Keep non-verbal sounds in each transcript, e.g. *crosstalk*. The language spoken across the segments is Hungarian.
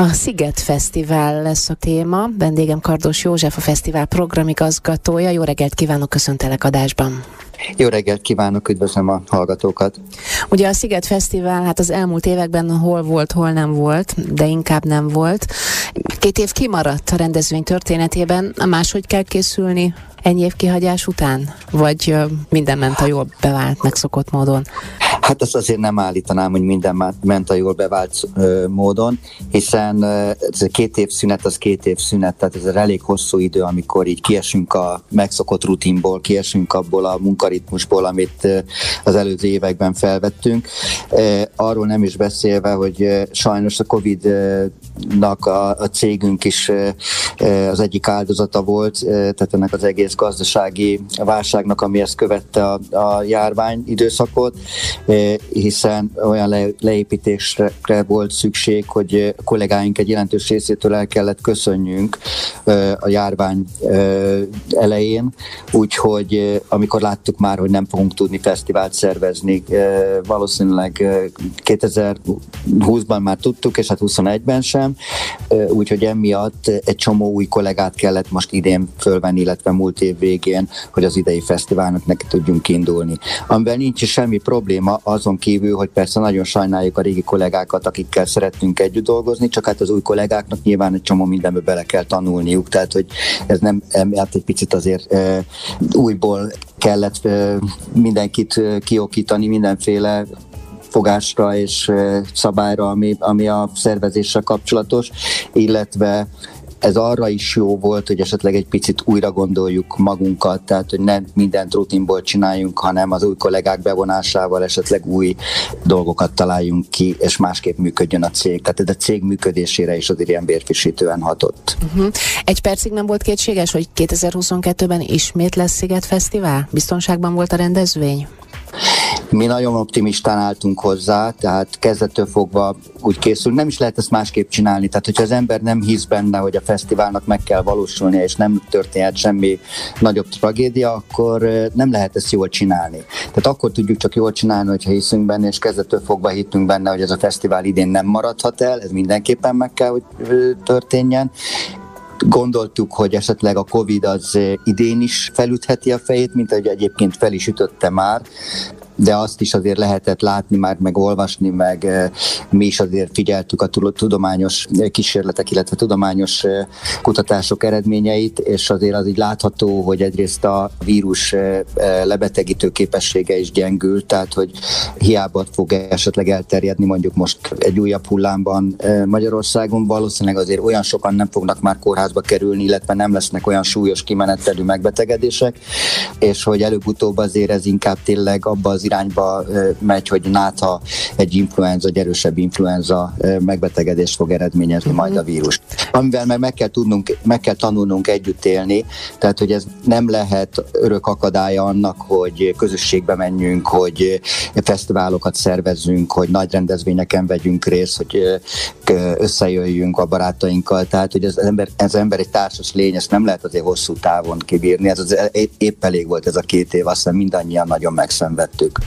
A Sziget Fesztivál lesz a téma. Vendégem Kardos József, a fesztivál programigazgatója. Jó reggelt kívánok, köszöntelek adásban. Jó reggelt kívánok, üdvözlöm a hallgatókat. Ugye a Sziget Fesztivál, hát az elmúlt években hol volt, hol nem volt, de inkább nem volt. Két év kimaradt a rendezvény történetében, máshogy kell készülni ennyi év kihagyás után? Vagy minden ment a jól bevált, megszokott módon? Hát azt azért nem állítanám, hogy minden ment a jól bevált ö, módon, hiszen ö, ez két év szünet, az két év szünet, tehát ez elég hosszú idő, amikor így kiesünk a megszokott rutinból, kiesünk abból a munkaritmusból, amit ö, az előző években felvettünk. Ö, arról nem is beszélve, hogy ö, sajnos a Covid-nak a, a cégünk is ö, az egyik áldozata volt, ö, tehát ennek az egész gazdasági válságnak, ami ezt követte a, a járvány időszakot hiszen olyan le, leépítésre volt szükség, hogy kollégáink egy jelentős részétől el kellett köszönjünk a járvány elején, úgyhogy amikor láttuk már, hogy nem fogunk tudni fesztivált szervezni, valószínűleg 2020-ban már tudtuk, és hát 21-ben sem, úgyhogy emiatt egy csomó új kollégát kellett most idén fölvenni, illetve múlt év végén, hogy az idei fesztiválnak neki tudjunk indulni. Amivel nincs semmi probléma, azon kívül, hogy persze nagyon sajnáljuk a régi kollégákat, akikkel szeretnénk együtt dolgozni, csak hát az új kollégáknak nyilván egy csomó mindenbe bele kell tanulniuk, tehát hogy ez nem, hát egy picit azért e, újból kellett e, mindenkit e, kiokítani, mindenféle fogásra és szabályra, ami, ami a szervezéssel kapcsolatos, illetve ez arra is jó volt, hogy esetleg egy picit újra gondoljuk magunkat, tehát hogy nem mindent rutinból csináljunk, hanem az új kollégák bevonásával esetleg új dolgokat találjunk ki, és másképp működjön a cég. Tehát ez a cég működésére is azért ilyen bérfisítően hatott. Uh-huh. Egy percig nem volt kétséges, hogy 2022-ben ismét lesz Sziget Fesztivál? Biztonságban volt a rendezvény? Mi nagyon optimistán álltunk hozzá, tehát kezdettől fogva úgy készül. Nem is lehet ezt másképp csinálni. Tehát, hogyha az ember nem hisz benne, hogy a fesztiválnak meg kell valósulnia, és nem történhet semmi nagyobb tragédia, akkor nem lehet ezt jól csinálni. Tehát akkor tudjuk csak jól csinálni, hogyha hiszünk benne, és kezdettől fogva hittünk benne, hogy ez a fesztivál idén nem maradhat el, ez mindenképpen meg kell, hogy történjen gondoltuk, hogy esetleg a Covid az idén is felütheti a fejét, mint ahogy egyébként fel is ütötte már, de azt is azért lehetett látni már, meg olvasni, meg eh, mi is azért figyeltük a tudományos kísérletek, illetve tudományos eh, kutatások eredményeit, és azért az így látható, hogy egyrészt a vírus eh, lebetegítő képessége is gyengül, tehát hogy hiába fog esetleg elterjedni mondjuk most egy újabb hullámban Magyarországon, valószínűleg azért olyan sokan nem fognak már kórházba kerülni, illetve nem lesznek olyan súlyos kimenetelű megbetegedések, és hogy előbb-utóbb azért ez inkább tényleg abba az irányba megy, hogy nátha egy influenza, egy erősebb influenza megbetegedést fog eredményezni majd a vírus. Amivel meg, meg kell tudnunk, meg kell tanulnunk együtt élni, tehát hogy ez nem lehet örök akadálya annak, hogy közösségbe menjünk, hogy fesztiválokat szervezzünk, hogy nagy rendezvényeken vegyünk részt, hogy összejöjjünk a barátainkkal, tehát hogy az ember, ez ember egy társas lény, ezt nem lehet azért hosszú távon kibírni, ez az épp elég volt ez a két év, aztán mindannyian nagyon megszenvedtük.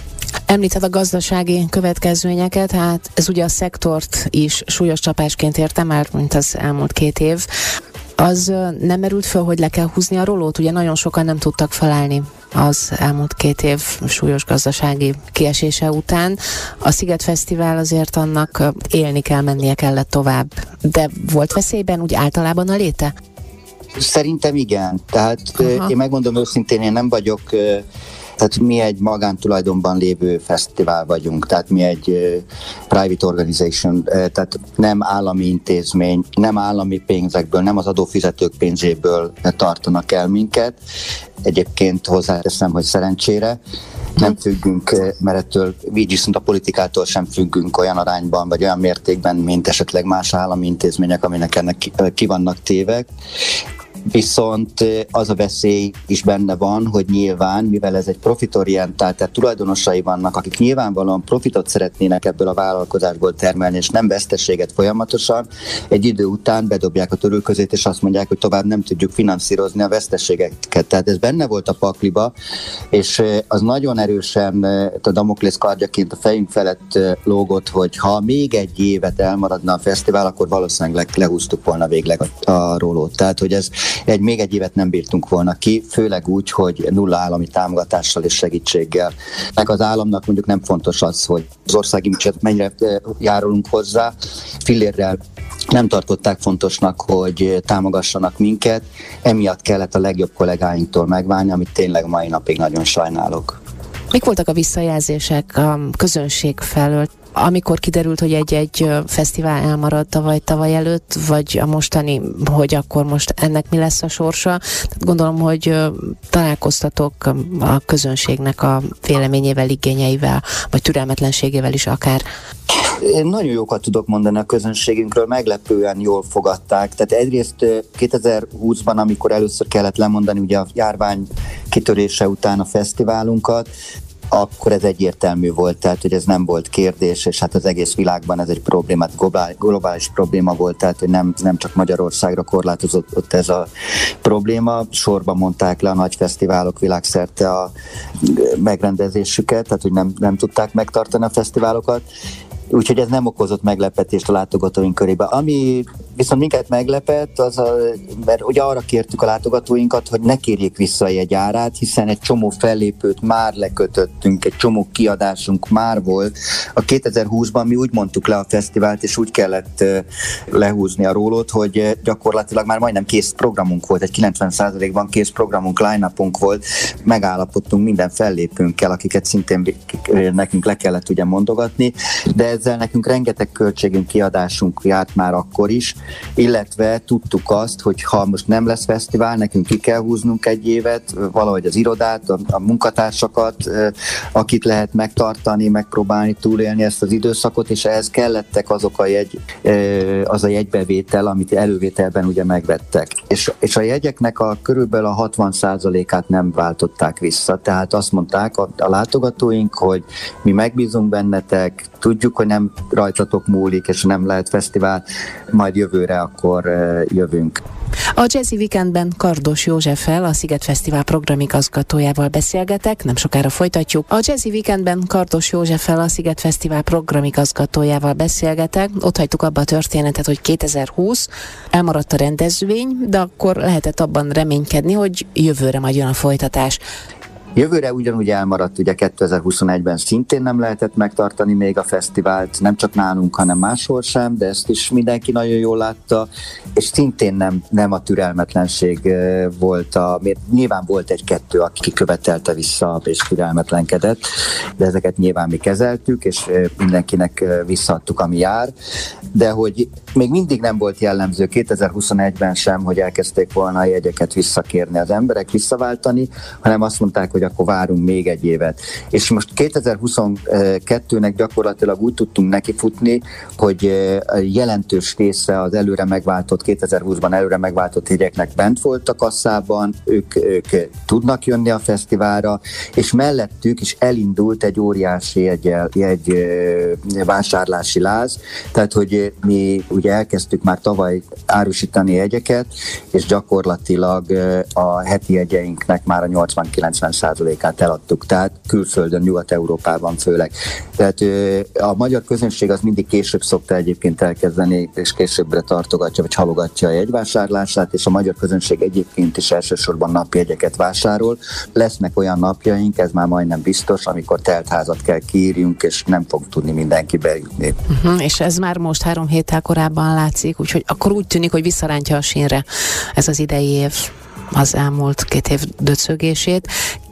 Említed a gazdasági következményeket, hát ez ugye a szektort is súlyos csapásként érte már, mint az elmúlt két év. Az nem merült föl, hogy le kell húzni a rolót? Ugye nagyon sokan nem tudtak felállni az elmúlt két év súlyos gazdasági kiesése után. A Sziget Fesztivál azért annak élni kell, mennie kellett tovább. De volt veszélyben úgy általában a léte? Szerintem igen. Tehát Aha. én megmondom őszintén, én nem vagyok tehát mi egy magántulajdonban lévő fesztivál vagyunk, tehát mi egy private organization, tehát nem állami intézmény, nem állami pénzekből, nem az adófizetők pénzéből tartanak el minket. Egyébként hozzáteszem, hogy szerencsére nem függünk, mert ettől így viszont a politikától sem függünk olyan arányban, vagy olyan mértékben, mint esetleg más állami intézmények, aminek ennek ki vannak tévek viszont az a veszély is benne van, hogy nyilván, mivel ez egy profitorientált, tehát tulajdonosai vannak, akik nyilvánvalóan profitot szeretnének ebből a vállalkozásból termelni, és nem veszteséget folyamatosan, egy idő után bedobják a törülközét, és azt mondják, hogy tovább nem tudjuk finanszírozni a veszteségeket. Tehát ez benne volt a pakliba, és az nagyon erősen a Damoklész kardjaként a fejünk felett lógott, hogy ha még egy évet elmaradna a fesztivál, akkor valószínűleg lehúztuk volna végleg a, a rólót. Tehát, hogy ez egy, még egy évet nem bírtunk volna ki, főleg úgy, hogy nulla állami támogatással és segítséggel. Meg az államnak mondjuk nem fontos az, hogy az országi mennyire járulunk hozzá, fillérrel nem tartották fontosnak, hogy támogassanak minket, emiatt kellett a legjobb kollégáinktól megválni, amit tényleg mai napig nagyon sajnálok. Mik voltak a visszajelzések a közönség felől? Amikor kiderült, hogy egy-egy fesztivál elmaradt tavaly, tavaly előtt, vagy a mostani, hogy akkor most ennek mi lesz a sorsa. Gondolom, hogy találkoztatok a közönségnek a véleményével, igényeivel, vagy türelmetlenségével is akár. Én nagyon jókat tudok mondani a közönségünkről, meglepően jól fogadták. Tehát egyrészt 2020-ban, amikor először kellett lemondani ugye a járvány kitörése után a fesztiválunkat, akkor ez egyértelmű volt, tehát hogy ez nem volt kérdés, és hát az egész világban ez egy probléma, globális, probléma volt, tehát hogy nem, nem csak Magyarországra korlátozott ez a probléma. Sorba mondták le a nagy fesztiválok világszerte a megrendezésüket, tehát hogy nem, nem tudták megtartani a fesztiválokat, úgyhogy ez nem okozott meglepetést a látogatóink körében. Ami viszont minket meglepett, az a, mert ugye arra kértük a látogatóinkat, hogy ne kérjék vissza a jegyárát, hiszen egy csomó fellépőt már lekötöttünk, egy csomó kiadásunk már volt. A 2020-ban mi úgy mondtuk le a fesztivált, és úgy kellett lehúzni a rólót, hogy gyakorlatilag már majdnem kész programunk volt, egy 90%-ban kész programunk, line volt, megállapodtunk minden fellépőnkkel, akiket szintén nekünk le kellett ugye mondogatni, de ezzel nekünk rengeteg költségünk, kiadásunk járt már akkor is, illetve tudtuk azt, hogy ha most nem lesz fesztivál, nekünk ki kell húznunk egy évet, valahogy az irodát, a, a munkatársakat, akit lehet megtartani, megpróbálni túlélni ezt az időszakot, és ehhez kellettek azok a jegy, az a jegybevétel, amit elővételben ugye megvettek. És, és a jegyeknek a körülbelül a 60%-át nem váltották vissza, tehát azt mondták a, a látogatóink, hogy mi megbízunk bennetek, tudjuk, hogy nem rajtatok múlik, és nem lehet fesztivál, majd jövőre akkor jövünk. A Jazzy Weekendben Kardos Józseffel, a Sziget Fesztivál programigazgatójával beszélgetek, nem sokára folytatjuk. A Jazzy Weekendben Kardos Józseffel, a Sziget Fesztivál programigazgatójával beszélgetek. Ott hagytuk abba a történetet, hogy 2020 elmaradt a rendezvény, de akkor lehetett abban reménykedni, hogy jövőre majd jön a folytatás. Jövőre ugyanúgy elmaradt, ugye 2021-ben szintén nem lehetett megtartani még a fesztivált, nem csak nálunk, hanem máshol sem, de ezt is mindenki nagyon jól látta, és szintén nem, nem a türelmetlenség volt, a, nyilván volt egy-kettő, aki követelte vissza és türelmetlenkedett, de ezeket nyilván mi kezeltük, és mindenkinek visszaadtuk, ami jár, de hogy még mindig nem volt jellemző 2021-ben sem, hogy elkezdték volna a jegyeket visszakérni az emberek, visszaváltani, hanem azt mondták, hogy akkor várunk még egy évet. És most 2022-nek gyakorlatilag úgy tudtunk nekifutni, hogy jelentős része az előre megváltott, 2020-ban előre megváltott jegyeknek bent volt a kasszában, ők, ők tudnak jönni a fesztiválra, és mellettük is elindult egy óriási egy, egy vásárlási láz, tehát hogy mi ugye elkezdtük már tavaly árusítani jegyeket, és gyakorlatilag a heti jegyeinknek már a 80-90%-át eladtuk, tehát külföldön, Nyugat-Európában főleg. Tehát a magyar közönség az mindig később szokta egyébként elkezdeni, és későbbre tartogatja, vagy halogatja a jegyvásárlását, és a magyar közönség egyébként is elsősorban napjegyeket vásárol. Lesznek olyan napjaink, ez már majdnem biztos, amikor teltházat kell kiírjunk, és nem fog tudni mindenki bejutni. Uh-huh, és ez már most három héttel korábban látszik, úgyhogy akkor úgy tűnik, hogy visszarántja a sínre ez az idei év az elmúlt két év döcögését.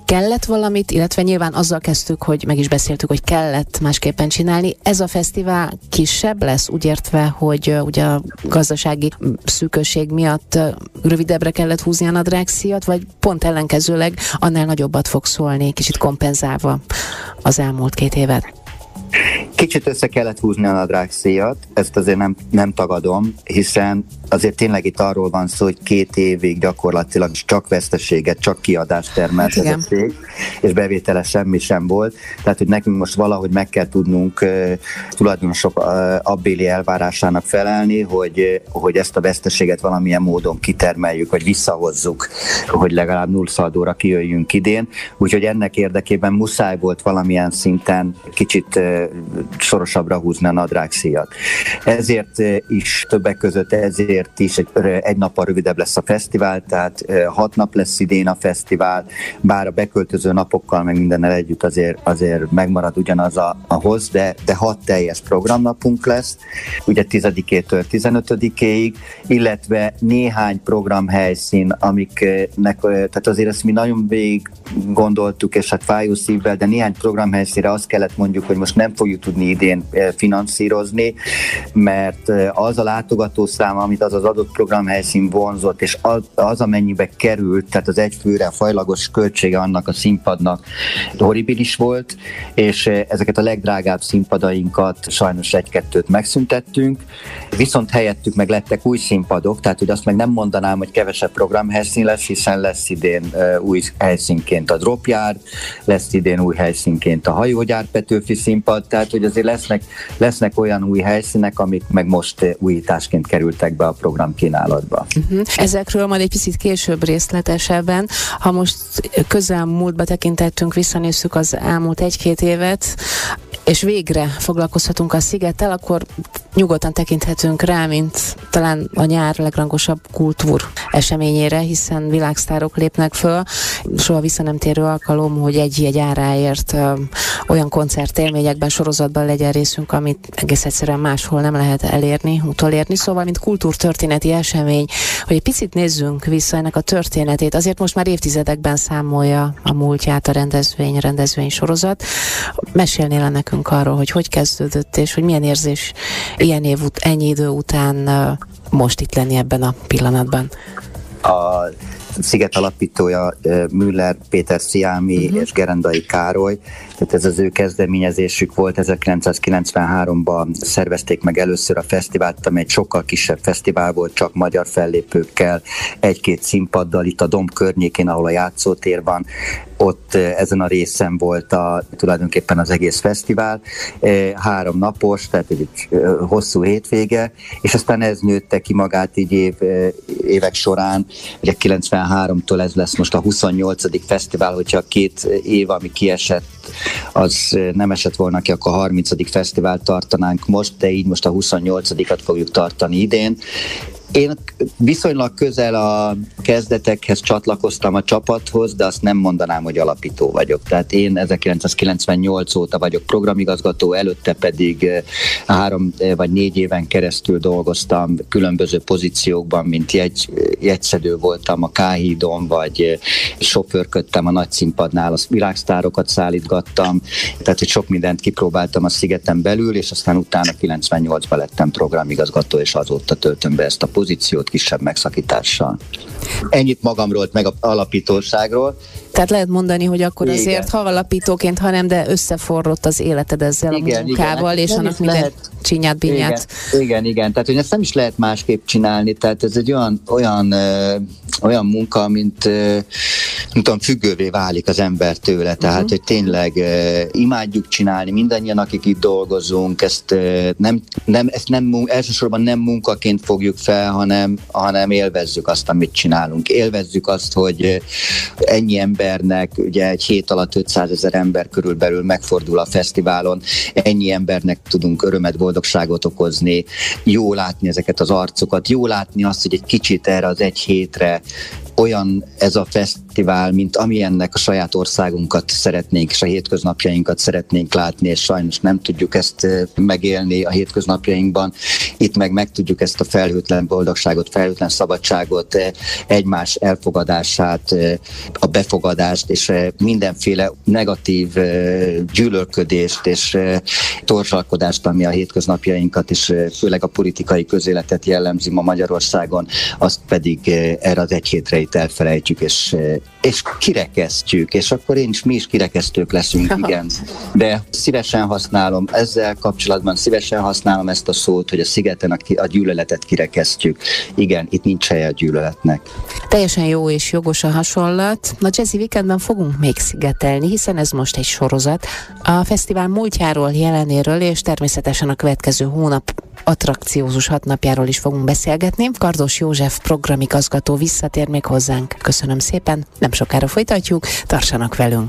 Kellett valamit, illetve nyilván azzal kezdtük, hogy meg is beszéltük, hogy kellett másképpen csinálni. Ez a fesztivál kisebb lesz, úgy értve, hogy uh, ugye a gazdasági szűkösség miatt uh, rövidebbre kellett húzni a nadrágszíjat, vagy pont ellenkezőleg annál nagyobbat fog szólni, kicsit kompenzálva az elmúlt két évet? Kicsit össze kellett húzni a nadrágszíjat, ezt azért nem, nem tagadom, hiszen azért tényleg itt arról van szó, hogy két évig gyakorlatilag csak veszteséget, csak kiadást termelt hát ez a cég, és bevétele semmi sem volt. Tehát, hogy nekünk most valahogy meg kell tudnunk uh, tulajdonosok uh, abbéli elvárásának felelni, hogy, hogy ezt a veszteséget valamilyen módon kitermeljük, vagy visszahozzuk, hogy legalább nullszaldóra kijöjjünk idén. Úgyhogy ennek érdekében muszáj volt valamilyen szinten kicsit szorosabbra húzni a nadrágszíjat. Ezért is többek között ezért is egy, egy nappal rövidebb lesz a fesztivál, tehát hat nap lesz idén a fesztivál, bár a beköltöző napokkal meg mindennel együtt azért, azért megmarad ugyanaz a, a hoz, de, de hat teljes programnapunk lesz, ugye 10-től 15-ig, illetve néhány programhelyszín, amiknek, tehát azért ezt mi nagyon végig gondoltuk, és hát fájó szívvel, de néhány programhelyszínre azt kellett mondjuk, hogy most nem fogjuk tudni idén eh, finanszírozni, mert eh, az a látogatószám, amit az az adott programhelyszín vonzott, és az, az amennyibe került, tehát az egyfőre fajlagos költsége annak a színpadnak horribilis volt, és eh, ezeket a legdrágább színpadainkat sajnos egy-kettőt megszüntettünk, viszont helyettük meg lettek új színpadok, tehát hogy azt meg nem mondanám, hogy kevesebb programhelyszín lesz, hiszen lesz idén új helyszínként a Dropyard, lesz idén új helyszínként a hajógyár Petőfi színpad, tehát hogy azért lesznek, lesznek olyan új helyszínek, amik meg most eh, újításként kerültek be a program kínálatba. Uh-huh. Ezekről majd egy picit később részletesebben. Ha most közelmúltba tekintettünk, visszanézzük az elmúlt egy-két évet, és végre foglalkozhatunk a szigettel, akkor nyugodtan tekinthetünk rá, mint talán a nyár legrangosabb kultúr eseményére, hiszen világsztárok lépnek föl. Soha vissza nem térő alkalom, hogy egy jegy áráért ö, olyan koncertélményekben, sorozatban legyen részünk, amit egész egyszerűen máshol nem lehet elérni, utolérni. Szóval, mint kultúrtörténeti esemény, hogy egy picit nézzünk vissza ennek a történetét. Azért most már évtizedekben számolja a múltját a rendezvény, rendezvény sorozat. Mesélnél -e nekünk arról, hogy hogy kezdődött, és hogy milyen érzés ilyen év ennyi idő után most itt lenni ebben a pillanatban? A Sziget alapítója Müller Péter Sziámi uh-huh. és Gerendai Károly, tehát ez az ő kezdeményezésük volt, 1993-ban szervezték meg először a fesztivált, ami egy sokkal kisebb fesztivál volt, csak magyar fellépőkkel, egy-két színpaddal itt a Domb környékén, ahol a játszótér van, ott ezen a részen volt a, tulajdonképpen az egész fesztivál, három napos, tehát egy hosszú hétvége, és aztán ez nőtte ki magát így év, évek során, ugye 93-tól ez lesz most a 28. fesztivál, hogyha két év, ami kiesett, az nem esett volna ki, akkor a 30. fesztivált tartanánk most, de így most a 28-at fogjuk tartani idén, én viszonylag közel a kezdetekhez csatlakoztam a csapathoz, de azt nem mondanám, hogy alapító vagyok. Tehát én 1998 óta vagyok programigazgató, előtte pedig eh, három eh, vagy négy éven keresztül dolgoztam különböző pozíciókban, mint jegy, jegyszedő voltam a Káhídon, vagy eh, sofőrködtem a nagy színpadnál, a világsztárokat szállítgattam, tehát hogy sok mindent kipróbáltam a szigeten belül, és aztán utána 98-ban lettem programigazgató, és azóta töltöm be ezt a pozíciót kisebb megszakítással. Ennyit magamról, meg a alapítóságról. Tehát lehet mondani, hogy akkor igen. azért, ha alapítóként, hanem de összeforrott az életed ezzel igen, a munkával, igen. és annak minden lehet, csinyát, binyát. Igen, igen, igen, tehát hogy ezt nem is lehet másképp csinálni, tehát ez egy olyan, olyan, ö, olyan munka, mint ö, nem tudom, függővé válik az ember tőle, tehát uh-huh. hogy tényleg ö, imádjuk csinálni, mindannyian, akik itt dolgozunk, ezt ö, nem, nem, ezt nem, elsősorban nem munkaként fogjuk fel, hanem, hanem élvezzük azt, amit csinálunk. Élvezzük azt, hogy ennyi embernek, ugye egy hét alatt 500 ezer ember körülbelül megfordul a fesztiválon, ennyi embernek tudunk örömet, boldogságot okozni, jó látni ezeket az arcokat, jó látni azt, hogy egy kicsit erre az egy hétre olyan ez a fesztivál, mint amilyennek a saját országunkat szeretnénk, és a hétköznapjainkat szeretnénk látni, és sajnos nem tudjuk ezt megélni a hétköznapjainkban. Itt meg meg tudjuk ezt a felhőtlen boldogságot, felhőtlen szabadságot, egymás elfogadását, a befogadást, és mindenféle negatív gyűlölködést és torzsalkodást, ami a hétköznapjainkat, és főleg a politikai közéletet jellemzi ma Magyarországon, azt pedig erre az egy hétre valamit elfelejtjük, és, és kirekesztjük, és akkor én is, mi is kirekesztők leszünk, *laughs* igen. De szívesen használom, ezzel kapcsolatban szívesen használom ezt a szót, hogy a szigeten a, a gyűlöletet kirekesztjük. Igen, itt nincs helye a gyűlöletnek. Teljesen jó és jogos a hasonlat. A Jazzy Weekendben fogunk még szigetelni, hiszen ez most egy sorozat. A fesztivál múltjáról, jelenéről és természetesen a következő hónap attrakciózus hatnapjáról is fogunk beszélgetni. Kardos József programigazgató visszatér még hozzánk. Köszönöm szépen, nem sokára folytatjuk, tartsanak velünk.